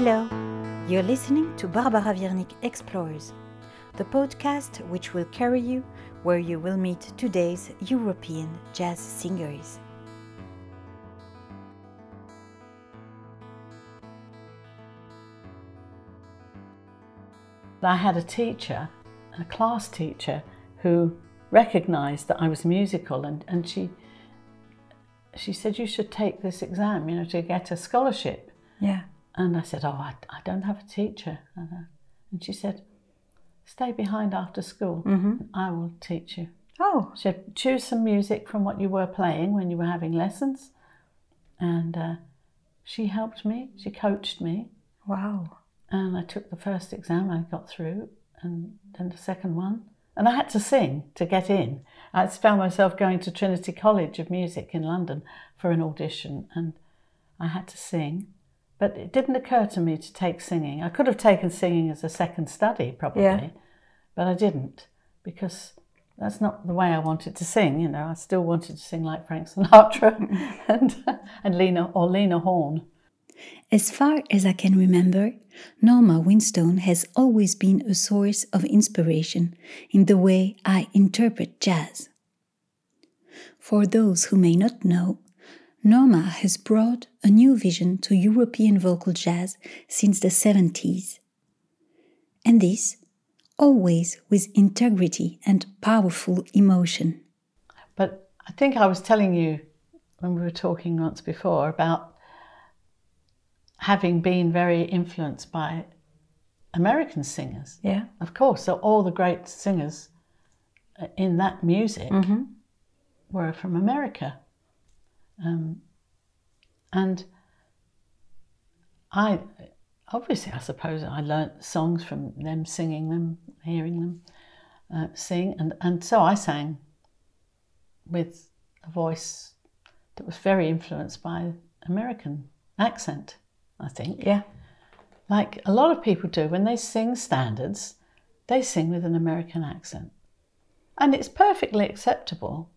Hello, you're listening to Barbara Wiernik Explores, the podcast which will carry you where you will meet today's European jazz singers. I had a teacher, a class teacher, who recognized that I was musical and, and she she said you should take this exam, you know, to get a scholarship. Yeah. And I said, Oh, I, I don't have a teacher. And she said, Stay behind after school. Mm-hmm. I will teach you. Oh. She said, Choose some music from what you were playing when you were having lessons. And uh, she helped me, she coached me. Wow. And I took the first exam, I got through, and then the second one. And I had to sing to get in. I found myself going to Trinity College of Music in London for an audition, and I had to sing. But it didn't occur to me to take singing. I could have taken singing as a second study, probably, Yeah. but I didn't because that's not the way I wanted to sing. You know, I still wanted to sing like Frank Sinatra and and Lena or Lena Horne. As far as I can remember, Norma Winstone has always been a source of inspiration in the way I interpret jazz. For those who may not know, Norma has brought a new vision to European vocal jazz since the 70s. And this always with integrity and powerful emotion. But I think I was telling you when we were talking once before about having been very influenced by American singers. Yeah. Of course, so all the great singers uh, in that music were from America. Um, and I, obviously, I suppose I learnt songs from them singing them, hearing them uh, sing. And, and so I sang with a voice that was very influenced by American accent, I think Yeah. like a lot of people do when they sing standards, they sing with an American accent. And it's perfectly acceptable.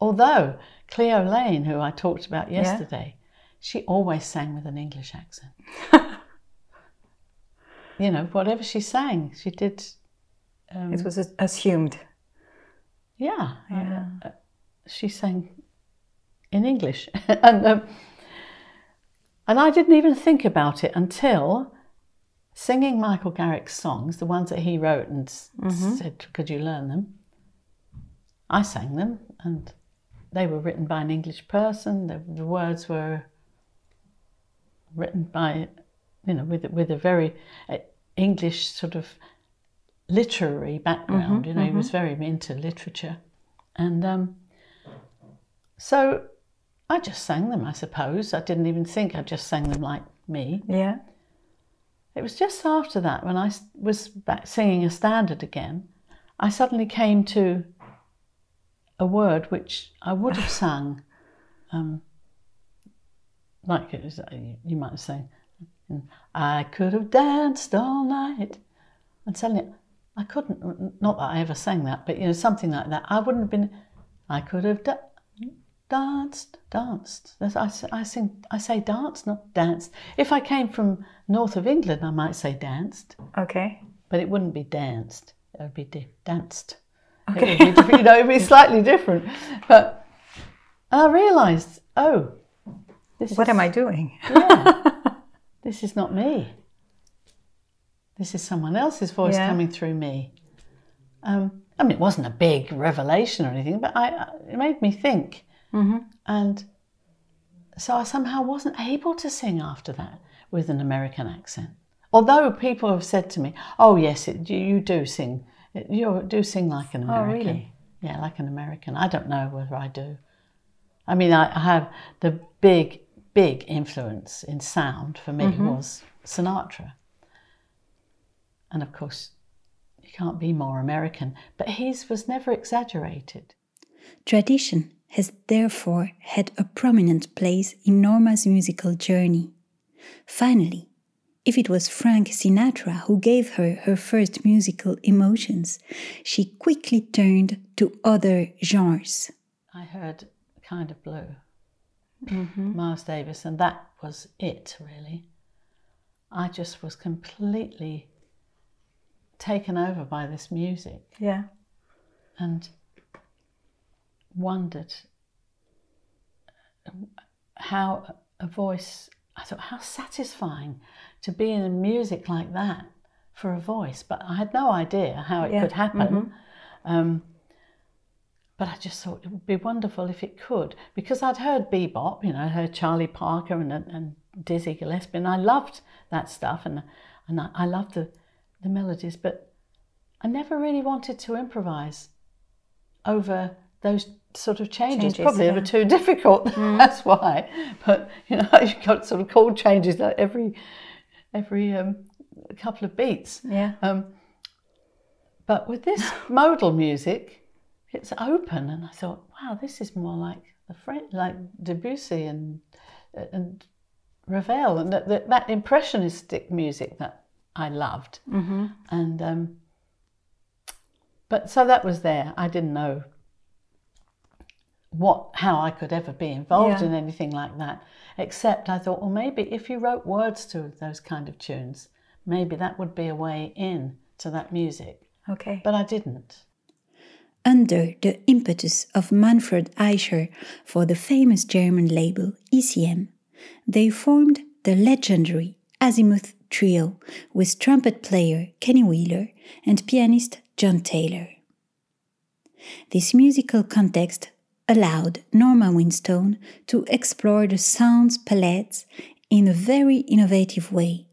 Although Cleo Laine, who I talked about yesterday, she always sang with an English accent. you know, whatever she sang, she did. Um, It was assumed. yeah, Yeah. uh, she sang in English, and um, and I didn't even think about it until singing Michael Garrick's songs, the ones that he wrote and s- said, "Could you learn them?" I sang them, and they were written by an English person. The, the words were written by, you know, with with a very uh, English sort of literary background. you know, he was very into literature, and um, so I just sang them. I suppose I didn't even think. I just sang them like me. Yeah. It was just after that, when I was back singing a standard again, I suddenly came to a word which I would have sung, um, like it was, you might have sang, I could have danced all night. And suddenly, I couldn't, not that I ever sang that, but you know, something like that. I wouldn't have been, I could have da- danced, danced. I, I sing, I say dance, not danced. If I came from north of England, I might say danced, Okay. but it wouldn't be danced. It would be di- danced. It would be, you know, it'd be slightly different. But I realised, oh, this What is, am I doing? This is not me. This is someone else's voice Yeah. coming through me. Um, I mean, it wasn't a big revelation or anything, but I, it made me think. And so I somehow wasn't able to sing after that with an American accent. Although people have said to me, "Oh yes, it, you, you do sing. You do sing like an American." Oh, really? Yeah, like an American. I don't know whether I do. I mean, I, I have the big, big influence in sound for me mm-hmm. was Sinatra. And of course, you can't be more American, but his was never exaggerated. Tradition has therefore had a prominent place in Norma's musical journey. Finally, if it was Frank Sinatra who gave her her first musical emotions, she quickly turned to other genres. I heard Kind of Blue, mm-hmm. Miles Davis, and that was it, really. I just was completely taken over by this music Yeah. and wondered how a voice, I thought, how satisfying to be in music like that for a voice. But I had no idea how it Yeah, could happen. Um, but I just thought it would be wonderful if it could, because I'd heard bebop, you know, I heard Charlie Parker and, and Dizzy Gillespie, and I loved that stuff, and and I, I loved the, the melodies, but I never really wanted to improvise over those sort of changes. Changes, Probably they were too difficult. That's why. But you know, you've got sort of chord changes that every every um, couple of beats. Yeah. Um, but with this modal music, it's open, and I thought, wow, this is more like the French, like Debussy and and Ravel, and that, that, that impressionistic music that I loved. Mm-hmm. And um, but so that was there. I didn't know what how I could ever be involved Yeah. in anything like that. Except I thought, well, maybe if you wrote words to those kind of tunes, maybe that would be a way in to that music. Okay. But I didn't. Under the impetus of Manfred Eicher for the famous German label ECM, they formed the legendary Azimuth Trio with trumpet player Kenny Wheeler and pianist John Taylor. This musical context allowed Norma Winstone to explore the sounds palettes in a very innovative way.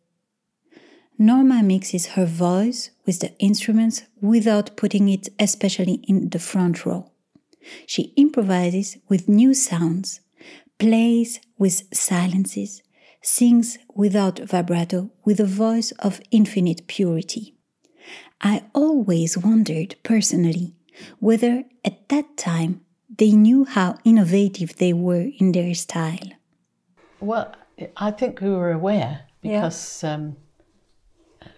Norma mixes her voice with the instruments without putting it especially in the front row. She improvises with new sounds, plays with silences, sings without vibrato with a voice of infinite purity. I always wondered personally whether at that time they knew how innovative they were in their style. Well, I think we were aware Yeah. because um,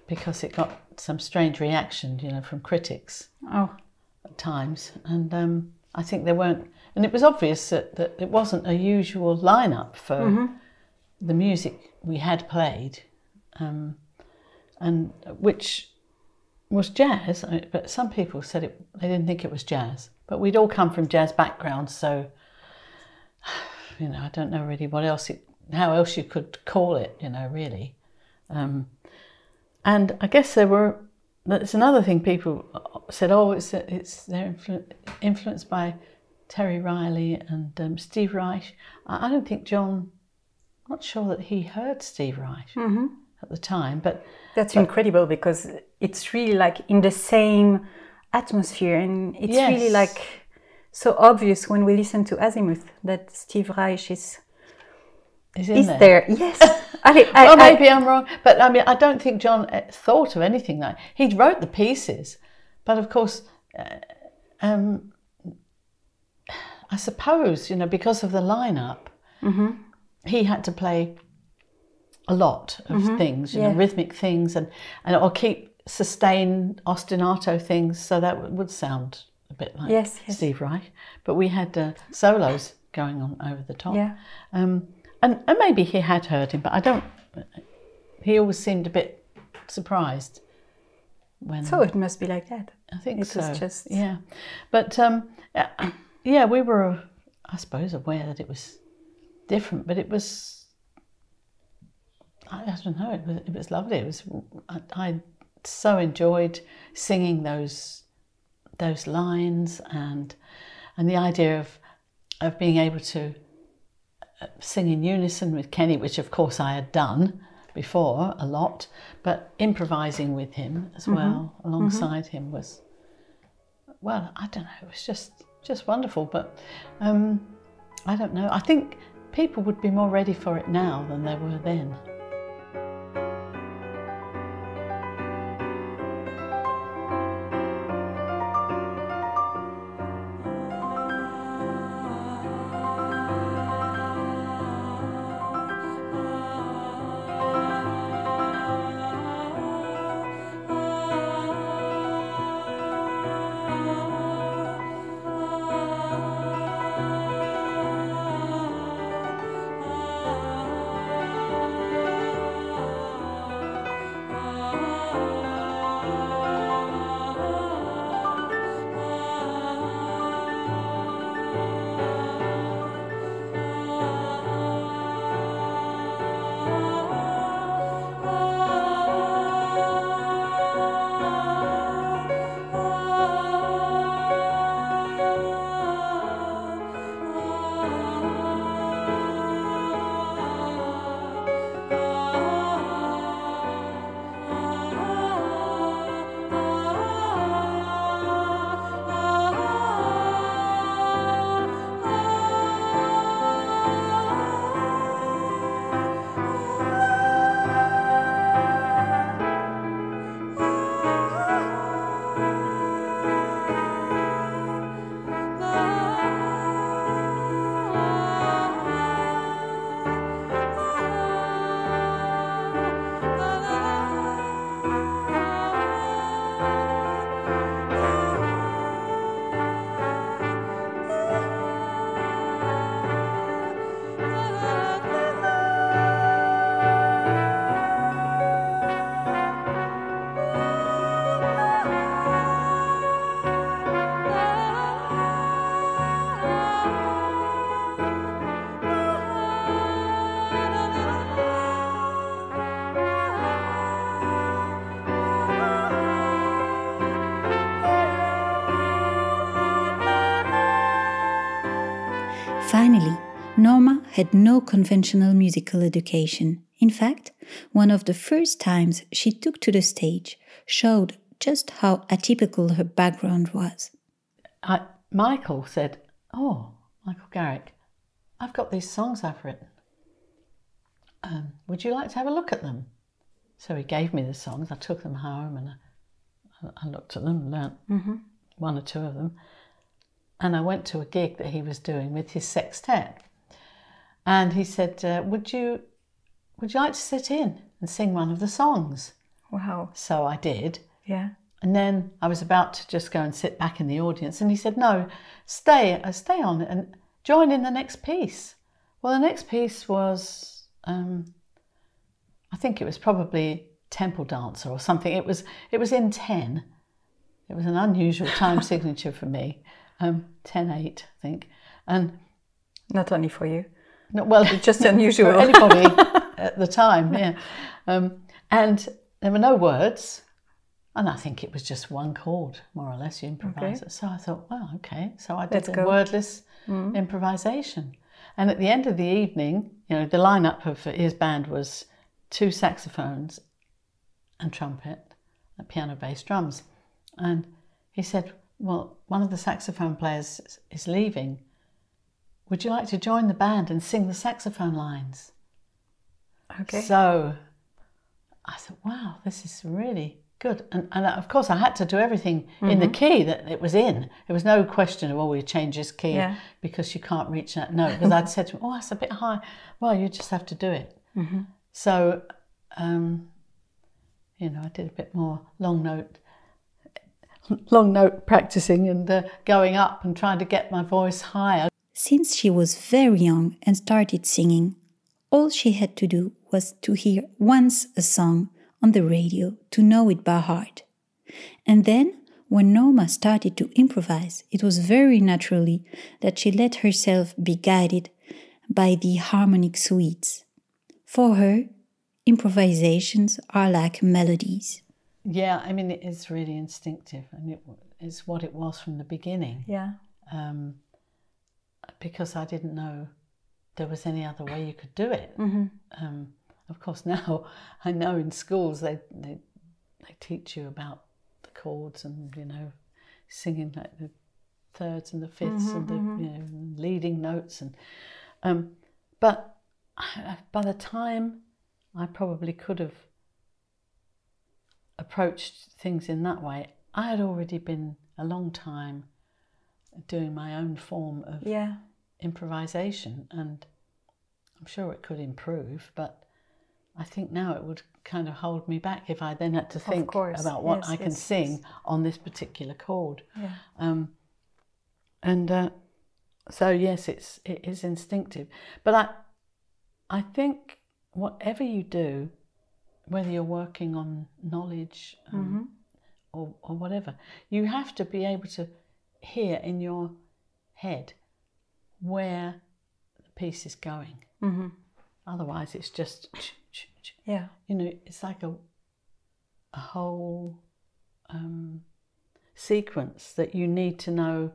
because it got some strange reaction, you know, from critics Oh, at times, and um, I think they weren't. And it was obvious that, that it wasn't a usual lineup for the music we had played, um, and which was jazz. I- But some people said it; they didn't think it was jazz. But we'd all come from jazz backgrounds, so you know, I don't know really what else, it, how else you could call it, you know, really. Um, and I guess there were. That's another thing people said. Oh, it's it's they're influ- influenced by Terry Riley and um, Steve Reich. I, I don't think John. I'm not sure that he heard Steve Reich at the time, but That's incredible because it's really like in the same atmosphere, and it's Yes. really like so obvious when we listen to Azimuth that Steve Reich is is is there. there. Yes, I, I, Well, maybe I'm wrong, but I mean, I don't think John uh, thought of anything like he wrote the pieces, but of course, uh, um, I suppose you know because of the lineup, he had to play a lot of things, you know, rhythmic things, and and or keep sustain ostinato things, so that would- sound a bit like Yes, yes. Steve Reich. But we had uh, solos going on over the top. Yeah. Um, and, and maybe he had heard him, but I don't. He always seemed a bit surprised when. so it must be like that. I think it so. was just- Yeah, but um, yeah, we were, I suppose, aware that it was different, but it was. I, I don't know. It was, it was lovely. It was. I, I so enjoyed singing those those lines and and the idea of of being able to uh, sing in unison with Kenny, which of course I had done before a lot, but improvising with him as well alongside him was well, I don't know, it was just just wonderful. But um, I don't know. I think people would be more ready for it now than they were then. Had no conventional musical education. In fact, one of the first times she took to the stage showed just how atypical her background was. I, Michael said, Oh, Michael Garrick, I've got these songs I've written. Um, would you like to have a look at them? So he gave me the songs. I took them home and I, I looked at them, and learnt Mm-hmm. one or two of them. And I went to a gig that he was doing with his sextet. And he said, uh, "Would you, would you like to sit in and sing one of the songs?" Wow. So I did. Yeah. And then I was about to just go and sit back in the audience, and he said, "No, stay, uh, stay on and join in the next piece." Well, the next piece was, um, I think it was probably Temple Dancer or something. It was, it was in ten. It was an unusual time signature for me, um, 10-8, I think, and Not only for you. No, well, Just unusual. for anybody at the time, yeah. Um, and there were no words, and I think it was just one chord, more or less. You improvise Okay. it. So I thought, well, okay. So I did Let's a go. Mm. wordless improvisation, and at the end of the evening, you know, the lineup of his band was two saxophones and trumpet, a piano, bass, drums, and he said, "Well, one of the saxophone players is leaving." Would you like to join the band and sing the saxophone lines? Okay. So I thought, wow, this is really good. And, and of course, I had to do everything in Mm-hmm. the key that it was in. There was no question of, oh, we change this key Yeah. because you can't reach that note. Because I'd said to him, oh, that's a bit high. Well, you just have to do it. Mm-hmm. So, um, you know, I did a bit more long note. Long note practicing and uh, going up and trying to get my voice higher. Since she was very young and started singing, all she had to do was to hear once a song on the radio to know it by heart. And then, when Norma started to improvise, it was very naturally that she let herself be guided by the harmonic suites. For her, improvisations are like melodies. Yeah, I mean, it is really instinctive, and it is what it was from the beginning. Yeah. Um, because I didn't know there was any other way you could do it. Mm-hmm. Um, of course, now I know in schools they, they they teach you about the chords and you know singing like the thirds and the 5ths and the you know leading notes and um, but I- by the time I probably could have approached things in that way, I had already been a long time doing my own form of Yeah. Improvisation, and I'm sure it could improve, but I think now it would kind of hold me back if I then had to think course, about what yes, I can yes, sing yes. on this particular chord. Yeah. Um, and uh, so yes, it's it is instinctive, but I I think whatever you do, whether you're working on knowledge um, or or whatever, you have to be able to hear in your head where the piece is going. Mm-hmm. Otherwise, it's just Yeah. you know, it's like a a whole um, sequence that you need to know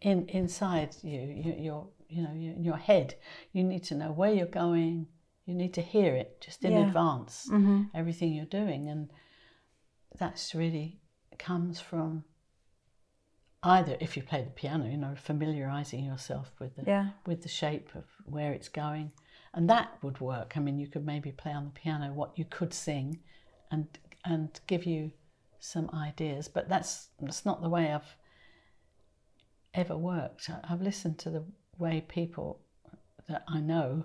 in inside you, you your you know your, in your head. You need to know where you're going. You need to hear it just in Yeah. advance. Mm-hmm. Everything you're doing, and that's really comes from either if you play the piano, you know, familiarizing yourself with the Yeah. with the shape of where it's going. And that would work. I mean, you could maybe play on the piano what you could sing and and give you some ideas, but that's that's not the way I've ever worked. I've listened to the way people that I know,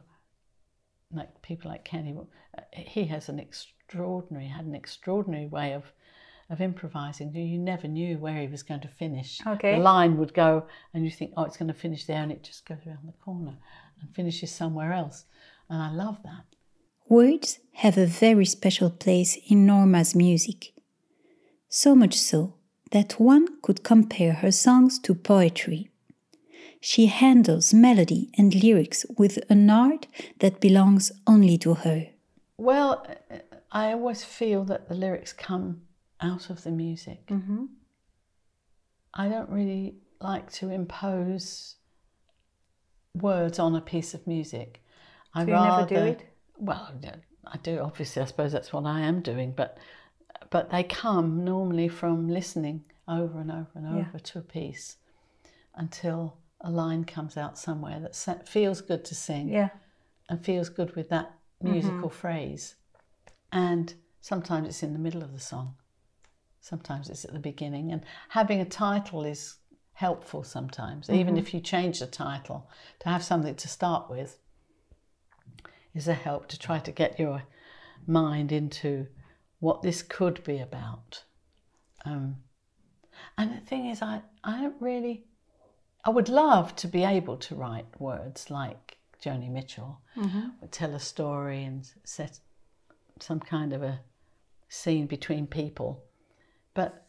like people like Kenny, uh, he has an extraordinary, had an extraordinary way of of improvising. You never knew where he was going to finish. Okay. The line would go, and you think, oh, it's going to finish there, and it just goes around the corner and finishes somewhere else. And I love that. Words have a very special place in Norma's music. So much so that one could compare her songs to poetry. She handles melody and lyrics with an art that belongs only to her. Well, uh, I always feel that the lyrics come out of the music. Mm-hmm. I don't really like to impose words on a piece of music. I So you never do it? Well, I do. Obviously, I suppose that's what I am doing, but but they come normally from listening over and over and Yeah. over to a piece until a line comes out somewhere that feels good to sing Yeah. and feels good with that musical phrase. And sometimes it's in the middle of the song, sometimes it's at the beginning. And having a title is helpful sometimes, even if you change the title, to have something to start with is a help to try to get your mind into what this could be about. Um, and the thing is, I, I don't really, I would love to be able to write words like Joni Mitchell, would tell a story and set some kind of a scene between people. But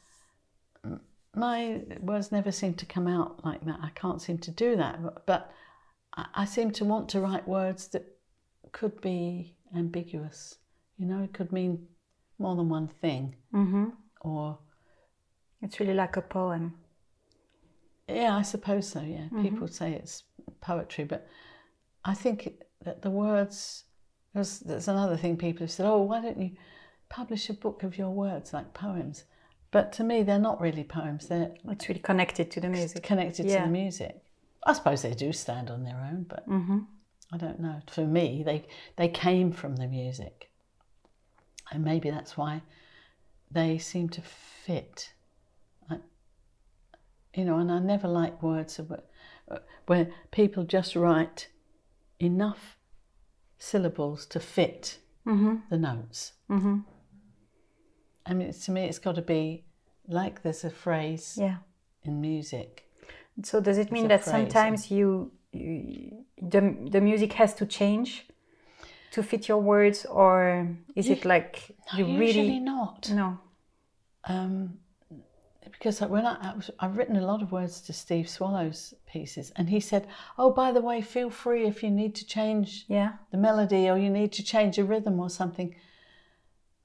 my words never seem to come out like that. I can't seem to do that. But- I, seem to want to write words that could be ambiguous. You know, it could mean more than one thing. Mm-hmm. Or, It's really like a poem. yeah, I suppose so, yeah. People say it's poetry, but I think it- that the words, there's, there's another thing people have said, oh, why don't you publish a book of your words like poems? But to me, they're not really poems, they're It's really connected to the music. connected to the music. I suppose they do stand on their own, but Mm-hmm. I don't know. For me, they they came from the music, and maybe that's why they seem to fit. I, you know, and I never like words of, where people just write enough syllables to fit Mm-hmm. the notes. Mm-hmm. I mean, to me, it's got to be like there's a phrase Yeah. in music. So does it mean that sometimes you, you the the music has to change to fit your words, or is it like you Usually really not. no? um, because when I, I was, I've written a lot of words to Steve Swallow's pieces, and he said, "Oh, by the way, feel free if you need to change Yeah. the melody or you need to change a rhythm or something."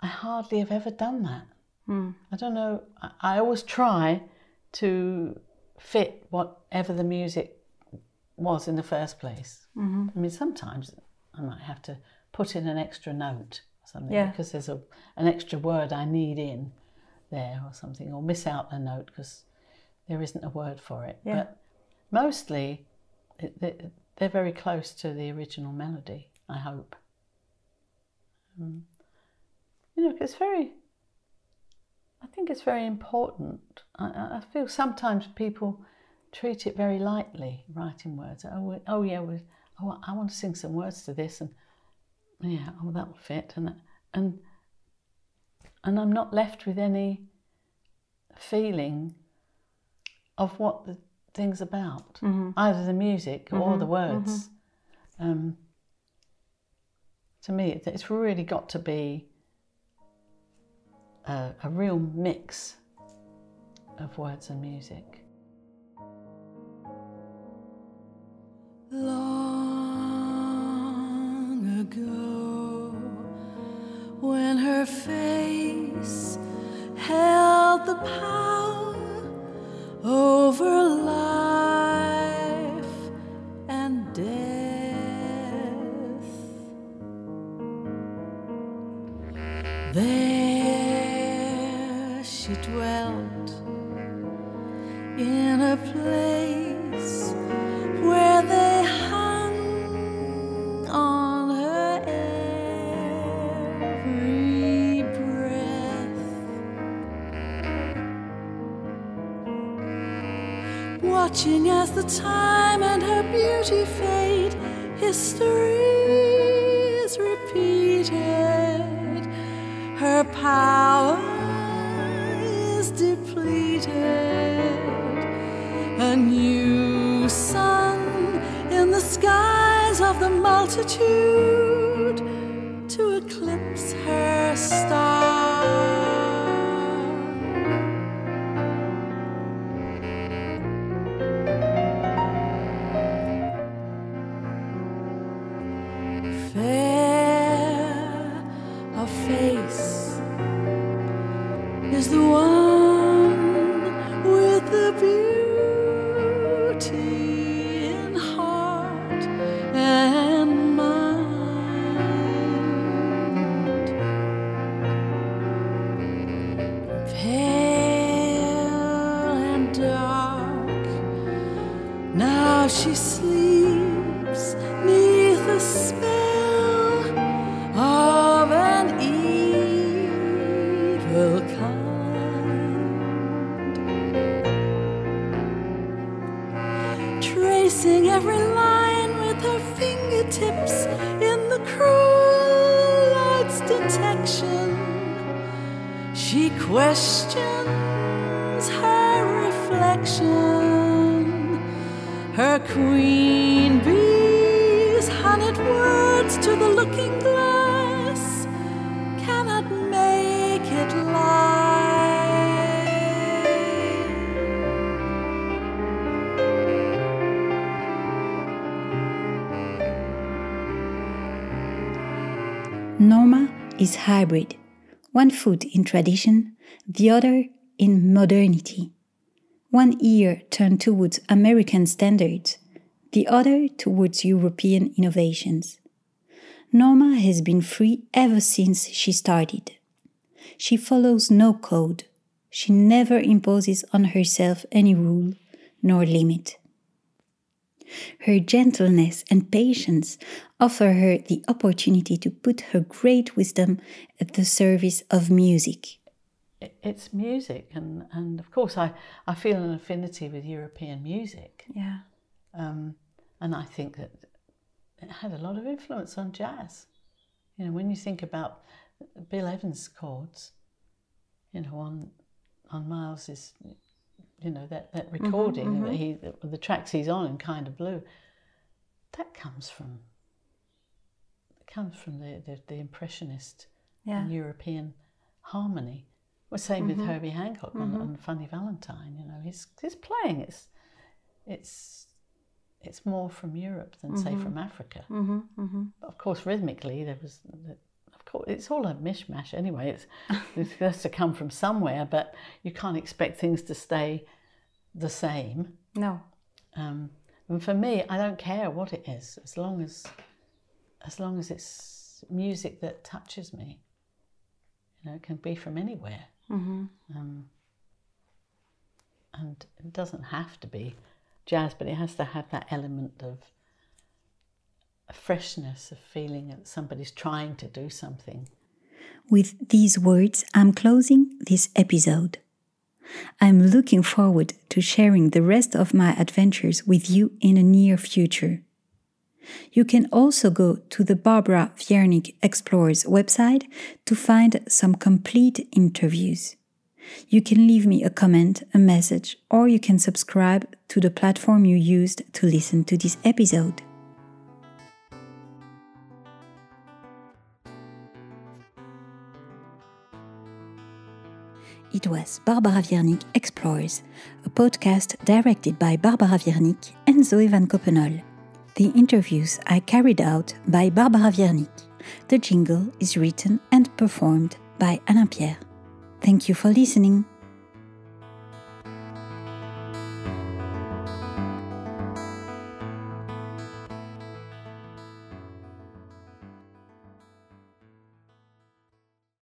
I hardly have ever done that. Hmm. I don't know. I, always try to fit whatever the music was in the first place. Mm-hmm. I mean, sometimes I might have to put in an extra note or something Yeah. because there's a, an extra word I need in there or something, or miss out a note because there isn't a word for it. Yeah. But mostly it, they- they're very close to the original melody, I hope. Um, you know, it's very, I think it's very important. I, I feel sometimes people treat it very lightly, writing words. Oh, oh yeah, we, oh, I want to sing some words to this, and yeah, oh, that'll fit, and and and I'm not left with any feeling of what the thing's about, mm-hmm. either the music or mm-hmm. the words. Mm-hmm. Um, to me, it's really got to be a, a real mix of words and music. Long ago, when her face held the power over life place where they hung on her every breath. Watching as the time and her beauty fade, history is repeated. Her power is depleted skies of the multitude to eclipse her star. Fair of face is the one she questions her reflection. Her queen bee's honeyed words to the looking glass cannot make it lie. Norma is hybrid, one foot in tradition, the other in modernity. One ear turned towards American standards, the other towards European innovations. Norma has been free ever since she started. She follows no code. She never imposes on herself any rule nor limit. Her gentleness and patience offer her the opportunity to put her great wisdom at the service of music. It's music, and, and of course, I, I feel an affinity with European music. Yeah. Um, and I think that it had a lot of influence on jazz. You know, when you think about Bill Evans' chords, you know, on on Miles's, you know, that, that mm-hmm, recording that mm-hmm. he the, the tracks he's on in Kind of Blue, that comes from comes from the the, the impressionist Yeah. and European harmony. Well, same with mm-hmm. Herbie Hancock on, on Funny Valentine. You know, his his playing is it's it's more from Europe than say from Africa. Mm-hmm, mm-hmm. But of course, rhythmically there was, it's all a mishmash anyway. It's it has to come from somewhere, but you can't expect things to stay the same. No. Um, and for me, I don't care what it is, as long as as long as it's music that touches me. You know, it can be from anywhere. Mm-hmm. Um, and it doesn't have to be jazz, but it has to have that element of a freshness, of feeling that somebody's trying to do something. With these words, I'm closing this episode. I'm looking forward to sharing the rest of my adventures with you in a near future. You can also go to the Barbara Wiernik Explorers website to find some complete interviews. You can leave me a comment, a message, or you can subscribe to the platform you used to listen to this episode. It was Barbara Wiernik Explores, a podcast directed by Barbara Wiernik and Zoe Van Koppenol. The interviews are carried out by Barbara Wiernik. The jingle is written and performed by Alain Pierre. Thank you for listening.